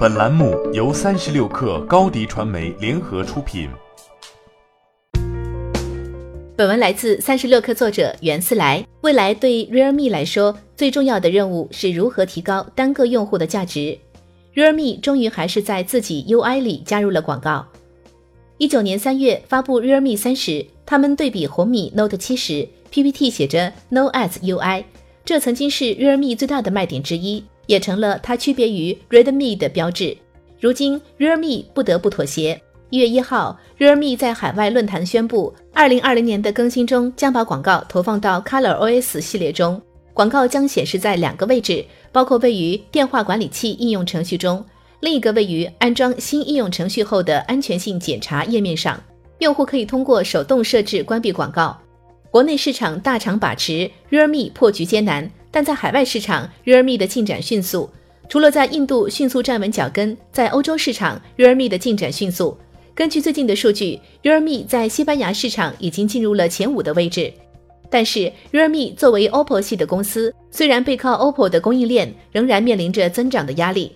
本栏目由三十六氪高低传媒联合出品。本文来自三十六氪作者袁思来。未来对 Realme 来说，最重要的任务是如何提高单个用户的价值。Realme 终于还是在自己 UI 里加入了广告。一九年三月发布 Realme 三十，他们对比红米 Note 七十，PPT 写着 No Ads UI，这曾经是 Realme 最大的卖点之一。也成了它区别于 Redmi 的标志。如今，Realme 不得不妥协。一月一号，Realme 在海外论坛宣布，二零二零年的更新中将把广告投放到 Color OS 系列中。广告将显示在两个位置，包括位于电话管理器应用程序中，另一个位于安装新应用程序后的安全性检查页面上。用户可以通过手动设置关闭广告。国内市场大厂把持，Realme 破局艰难。但在海外市场，Realme 的进展迅速。除了在印度迅速站稳脚跟，在欧洲市场，Realme 的进展迅速。根据最近的数据，Realme 在西班牙市场已经进入了前五的位置。但是，Realme 作为 OPPO 系的公司，虽然背靠 OPPO 的供应链，仍然面临着增长的压力。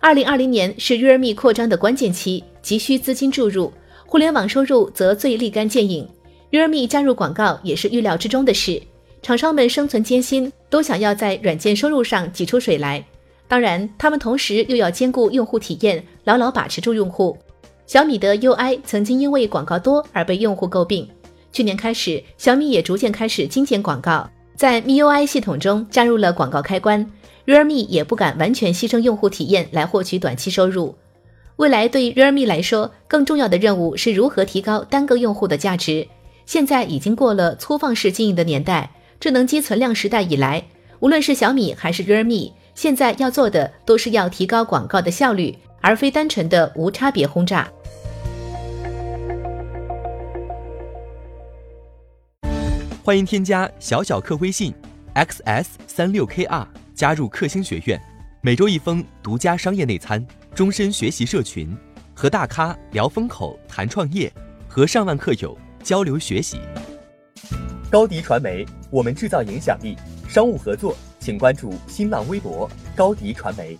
二零二零年是 Realme 扩张的关键期，急需资金注入，互联网收入则最立竿见影。Realme 加入广告也是预料之中的事。厂商们生存艰辛，都想要在软件收入上挤出水来。当然，他们同时又要兼顾用户体验，牢牢把持住用户。小米的 UI 曾经因为广告多而被用户诟病。去年开始，小米也逐渐开始精简广告，在 MIUI 系统中加入了广告开关。Realme 也不敢完全牺牲用户体验来获取短期收入。未来对 Realme 来说，更重要的任务是如何提高单个用户的价值。现在已经过了粗放式经营的年代。智能机存量时代以来，无论是小米还是 Realme，现在要做的都是要提高广告的效率，而非单纯的无差别轰炸。欢迎添加小小客微信 xs 三六 kr 加入克星学院，每周一封独家商业内参，终身学习社群，和大咖聊风口、谈创业，和上万客友交流学习。高迪传媒，我们制造影响力。商务合作，请关注新浪微博高迪传媒。